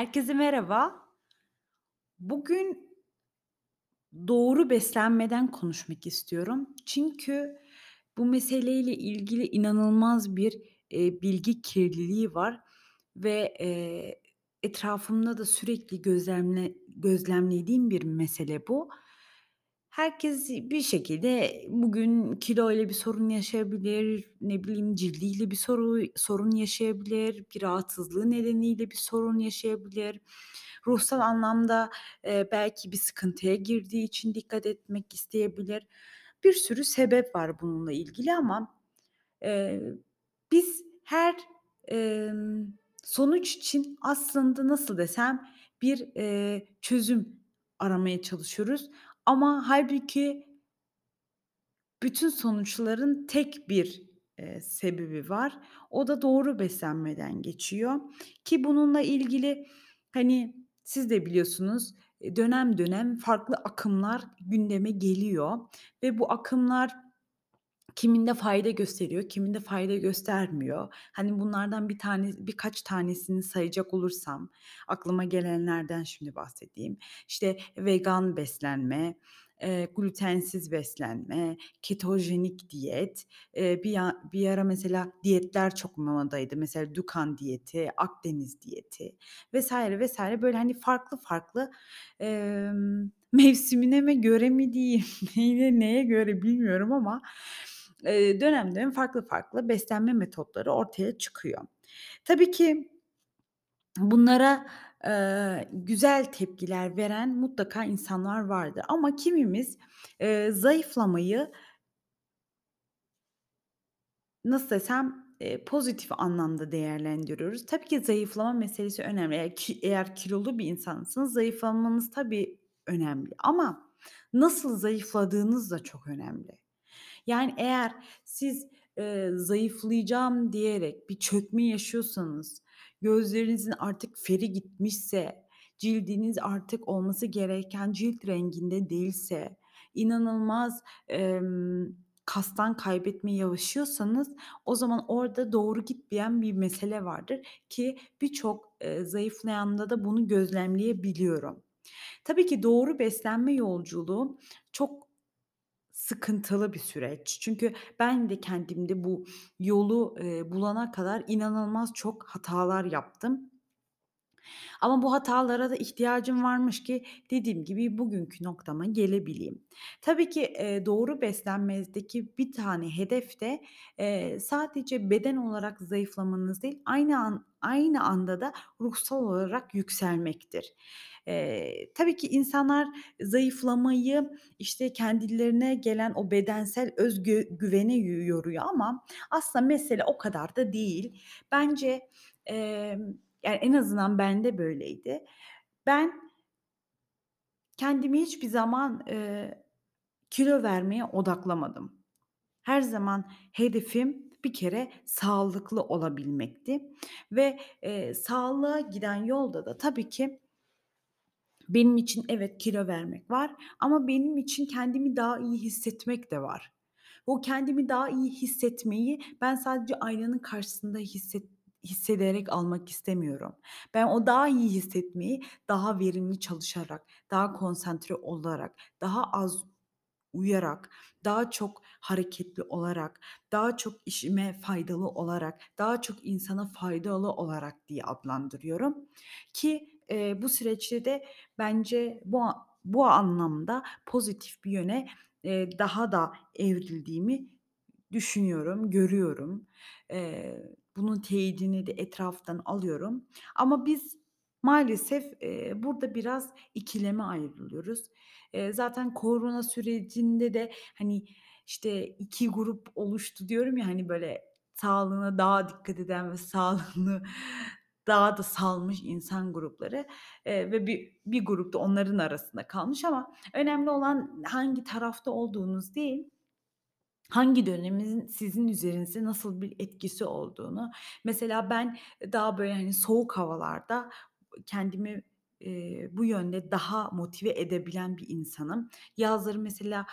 Herkese merhaba. Bugün doğru beslenmeden konuşmak istiyorum. Çünkü bu meseleyle ilgili inanılmaz bir, eee, bilgi kirliliği var ve, eee, etrafımda da sürekli gözlemle gözlemlediğim bir mesele bu. Herkes bir şekilde bugün kiloyla bir sorun yaşayabilir, ne bileyim, cildiyle bir soru sorun yaşayabilir, bir rahatsızlığı nedeniyle bir sorun yaşayabilir. Ruhsal anlamda, eee, belki bir sıkıntıya girdiği için dikkat etmek isteyebilir. Bir sürü sebep var bununla ilgili ama, eee, biz her, emm, sonuç için aslında nasıl desem bir, eee, çözüm aramaya çalışıyoruz ama hâlbuki bütün sonuçların tek bir, eee, sebebi var. O da doğru beslenmeden geçiyor ki bununla ilgili, hani, siz de biliyorsunuz, eee, dönem dönem farklı akımlar gündeme geliyor ve bu akımlar kiminde fayda gösteriyor, kiminde fayda göstermiyor. Hani, bunlardan bir tane birkaç tanesini sayacak olursam aklıma gelenlerden şimdi bahsedeyim. İşte, vegan beslenme, eee, glütensiz beslenme, ketojenik diyet, eee, bir ya bir ara mesela diyetler çok modaydı. Mesela Dukan diyeti, Akdeniz diyeti vs. vs. Böyle, hani, farklı farklı, emm, mevsimine mi göre mi diyeyim, neyine neye göre bilmiyorum ama, eee, dönem dönem farklı farklı beslenme metotları ortaya çıkıyor. Tabii ki bunlara, eee, güzel tepkiler veren mutlaka insanlar vardır ama kimimiz, eee, zayıflamayı Nasıl desem, eee, pozitif anlamda değerlendiriyoruz. Tabii ki zayıflama meselesi önemli. Eğer ki eğer kilolu bir insansanız zayıflamanız tabii önemli ama nasıl zayıfladığınız da çok önemli. Yani eğer siz, eee, zayıflayacağım diyerek bir çökme yaşıyorsanız, gözlerinizin artık feri gitmişse, cildiniz artık olması gereken cilt renginde değilse, inanılmaz, emm, kastan kaybetmeye yaşıyorsanız o zaman orada doğru gitmeyen bir mesele vardır ki birçok, eee, zayıflayanda da bunu gözlemleyebiliyorum. Tabii ki doğru beslenme yolculuğu çok sıkıntılı bir süreç. Çünkü ben de kendimde bu yolu, eee, bulana kadar inanılmaz çok hatalar yaptım. Ama bu hatalara da ihtiyacım varmış ki dediğim gibi bugünkü noktama gelebileyim. Tabii ki, eee, doğru beslenmedeki bir tane hedef de, eee, sadece beden olarak zayıflamanız değil, aynı an aynı anda da ruhsal olarak yükselmektir. Eee, tabii ki insanlar zayıflamayı, işte, kendilerine gelen o bedensel özgü güvene yo yoruyor ama aslında mesele o kadar da değil. Bence, emm, yani, en azından bende böyleydi. Ben kendimi hiçbir zaman, eee, kilo vermeye odaklamadım. Her zaman hedefim bir kere sağlıklı olabilmekti ve, eee, sağlığa giden yolda da tabii ki benim için evet, kilo vermek var ama benim için kendimi daha iyi hissetmek de var. O kendimi daha iyi hissetmeyi ben sadece aynanın karşısında hisset hissederek almak istemiyorum. Ben o daha iyi hissetmeyi daha verimli çalışarak, daha konsantre olarak, daha az uyuyarak, daha çok hareketli olarak, daha çok işime faydalı olarak, daha çok insana faydalı olarak diye adlandırıyorum ki, eee, bu süreçte de bence bu bu anlamda pozitif bir yöne, eee, daha da evrildiğimi düşünüyorum, görüyorum. Eee, bunun teyidini de etraftan alıyorum ama biz maalesef, eee, burada biraz ikileme ayrılıyoruz. Eee, zaten korona sürecinde de, hani, işte, 2 grup oluştu diyorum ya, hani, böyle sağlığına daha dikkat eden ve sağlığını daha da salmış insan grupları, eee, ve bir bir grup da onların arasında kalmış ama önemli olan hangi tarafta olduğunuz değil, hangi dönemin sizin üzerinize nasıl bir etkisi olduğunu. Mesela ben daha, böyle, hani, soğuk havalarda kendimi, eee, bu yönde daha motive edebilen bir insanım. Yazları mesela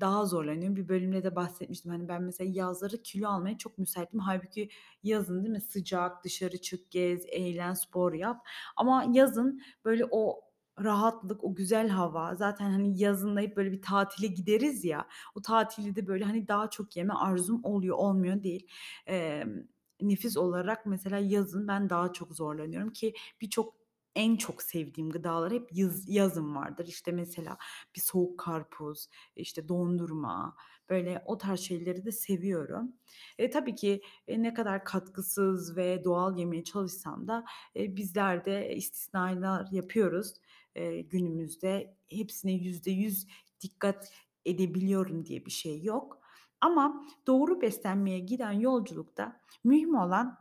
daha zorlanıyorum. Bir bölümde de bahsetmiştim. Hani, ben mesela yazları kilo almaya çok müsaitim. Hâlbuki yazın değil mi, sıcak, dışarı çık, gez, eğlen, spor yap ama yazın böyle o rahatlık, o güzel hava zaten, hani, yazın da hep böyle bir tatile gideriz ya, o tatilde de böyle, hani, daha çok yeme arzum oluyor, olmuyor değil. Emm, nefis olarak mesela yazın ben daha çok zorlanıyorum ki birçok en çok sevdiğim gıdalar hep yız yazın vardır. İşte, mesela bir soğuk karpuz, işte, dondurma, böyle o tarz şeyleri de seviyorum. E, tabii ki, eee, ne kadar katkısız ve doğal yemeye çalışsam da, eee, bizler de istisnalar yapıyoruz. Eee, günümüzde hepsine %100 dikkat edebiliyorum diye bir şey yok ama doğru beslenmeye giden yolculukta mühim olan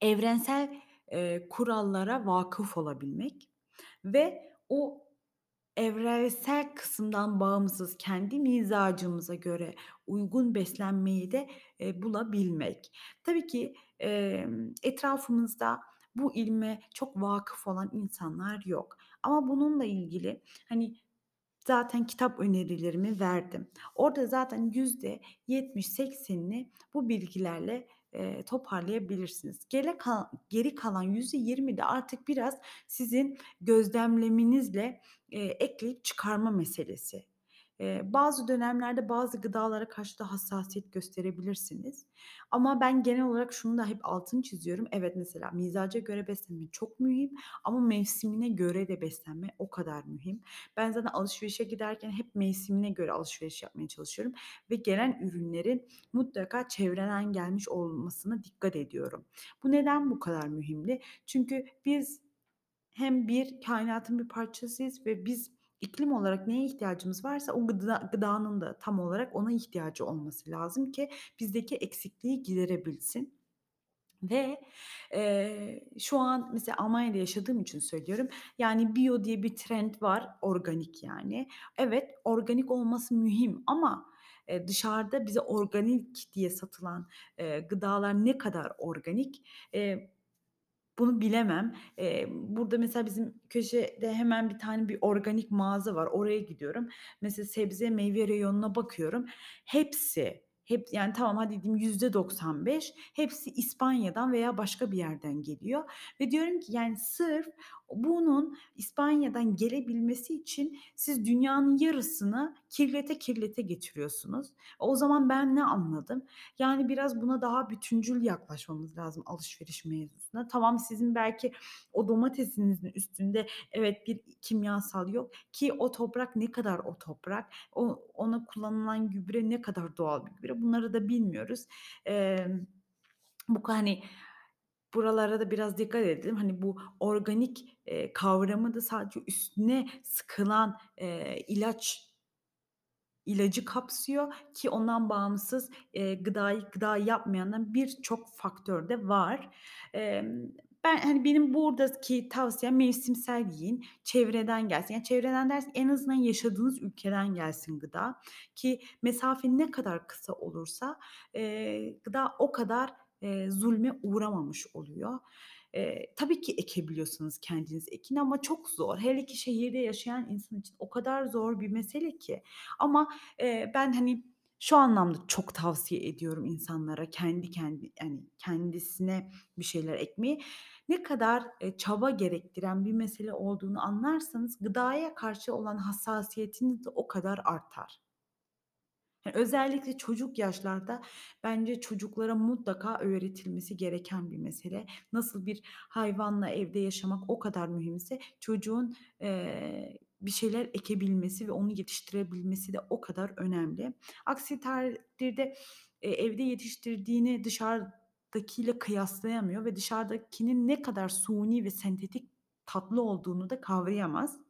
evrensel, eee, kurallara vakıf olabilmek ve o evrensel kısımdan bağımsız kendi mizacımıza göre uygun beslenmeyi de, eee, bulabilmek. Tabii ki, emm, etrafımızda bu ilme çok vakıf olan insanlar yok ama bununla ilgili, hani, zaten kitap önerilerimi verdim. Orada zaten %70-80'ini bu bilgilerle, eee, toparlayabilirsiniz. Gele kal geri kalan %20 de artık biraz sizin gözlemleminizle, eee, ekleyip çıkarma meselesi. Bazı dönemlerde bazı gıdalara karşı da hassasiyet gösterebilirsiniz ama ben genel olarak şunun da hep altını çiziyorum. Evet, mesela mizaca göre beslenme çok mühim ama mevsimine göre de beslenme o kadar mühim. Ben zaten alışverişe giderken hep mevsimine göre alışveriş yapmaya çalışıyorum ve gelen ürünlerin mutlaka çevreden gelmiş olmasına dikkat ediyorum. Bu neden bu kadar mühimdi? Çünkü biz hem bir kainatın bir parçasıyız ve biz iklim olarak neye ihtiyacımız varsa o gıda gıdanın da tam olarak ona ihtiyacı olması lazım ki bizdeki eksikliği giderebilsin ve, eee, şu an mesela Almanya'da yaşadığım için söylüyorum, yani bio diye bir trend var, organik yani. Evet, organik olması mühim ama, eee, dışarıda bize organik diye satılan, eee, gıdalar ne kadar organik, eee, bunu bilemem. Eee, burada mesela bizim köşede hemen bir tane bir organik mağaza var. Oraya gidiyorum. Mesela sebze meyve reyonuna bakıyorum. Hepsi, hep yani tamam hadi diyeyim %95 hepsi İspanya'dan veya başka bir yerden geliyor ve diyorum ki yani sırf bunun İspanya'dan gelebilmesi için siz dünyanın yarısını kirlete kirlete getiriyorsunuz. O zaman ben ne anladım? Yani biraz buna daha bütüncül yaklaşmamız lazım alışveriş mevzusuna. Tamam, sizin belki o domatesinizin üstünde evet bir kimyasal yok ki o toprak ne kadar o toprak, o ona kullanılan gübre ne kadar doğal bir gübre bunları da bilmiyoruz. Emm, bu hani, buralara da biraz dikkat edelim. Hani, bu organik, eee, kavramı da sadece üstüne sıkılan, eee, ilaç ilacı kapsıyor ki ondan bağımsız, eee, gıdayı gıda yapmayan birçok faktör de var. Emm, ben, hani, benim buradaki tavsiyem mevsimsel yiyin, çevreden gelsin. Yani çevreden derken en azından yaşadığınız ülkeden gelsin gıda ki mesafe ne kadar kısa olursa, eee, gıda o kadar, eee, zulme uğramamış oluyor. Eee, tabii ki ekebiliyorsanız kendiniz ekin ama çok zor. Hele ki şehirde yaşayan insan için o kadar zor bir mesele ki ama, eee, ben, hani, şu anlamda çok tavsiye ediyorum insanlara kendi kendi yani kendisine bir şeyler ekmeyi. Ne kadar, eee, çaba gerektiren bir mesele olduğunu anlarsanız gıdaya karşı olan hassasiyetiniz de o kadar artar. He, özellikle çocuk yaşlarda bence çocuklara mutlaka öğretilmesi gereken bir mesele. Nasıl bir hayvanla evde yaşamak o kadar mühimse çocuğun, eee, bir şeyler ekebilmesi ve onu yetiştirebilmesi de o kadar önemli. Aksi takdirde, eee, evde yetiştirdiğini dışarıdakiyle kıyaslayamıyor ve dışarıdakinin ne kadar suni ve sentetik tatlı olduğunu da kavrayamaz.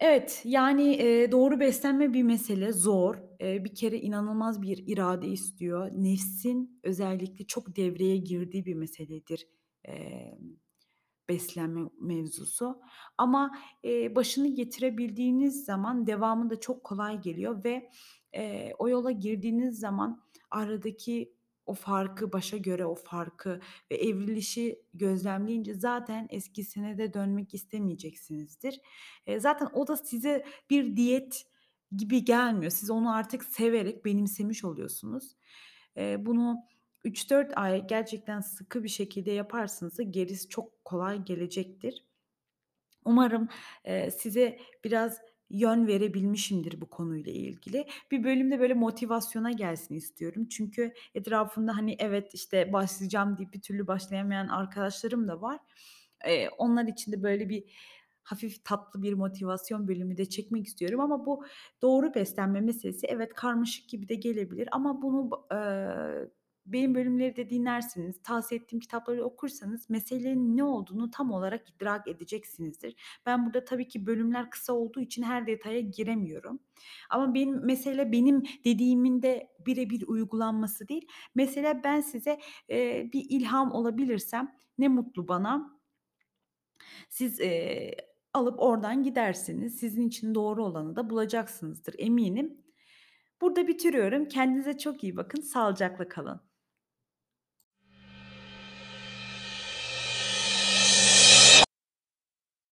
Evet, yani, eee, doğru beslenme bir mesele, zor. Eee, bir kere inanılmaz bir irade istiyor. Nefsin özellikle çok devreye girdiği bir meseledir, emm, beslenme mevzusu ama, eee, başını getirebildiğiniz zaman devamı da çok kolay geliyor ve, eee, o yola girdiğiniz zaman aradaki o farkı, başa göre o farkı ve evrilişi gözlemleyince zaten eskisine de dönmek istemeyeceksinizdir. Eee, zaten o da size bir diyet gibi gelmiyor. Siz onu artık severek benimsemiş oluyorsunuz. Eee, bunu 3-4 ay gerçekten sıkı bir şekilde yaparsınız da gerisi çok kolay gelecektir. Umarım, eee, size biraz yön verebilmişimdir bu konuyla ilgili. Bir bölüm de böyle motivasyona gelsin istiyorum. Çünkü etrafımda, hani, evet, işte, başlayacağım deyip bir türlü başlayamayan arkadaşlarım da var. Eee, onlar için de böyle bir hafif tatlı bir motivasyon bölümü de çekmek istiyorum ama bu doğru beslenme meselesi evet karmaşık gibi de gelebilir ama bunu eee, benim bölümleri de dinlerseniz, tavsiye ettiğim kitapları okursanız meselenin ne olduğunu tam olarak idrak edeceksinizdir. Ben burada tabii ki bölümler kısa olduğu için her detaya giremiyorum. Ama benim mesele benim dediğimin de bire bir uygulanması değil. Mesele ben size, eee, bir ilham olabilirsem ne mutlu bana. Siz, eee, alıp oradan gidersiniz. Sizin için doğru olanı da bulacaksınızdır eminim. Burada bitiriyorum. Kendinize çok iyi bakın. Sağlıcakla kalın.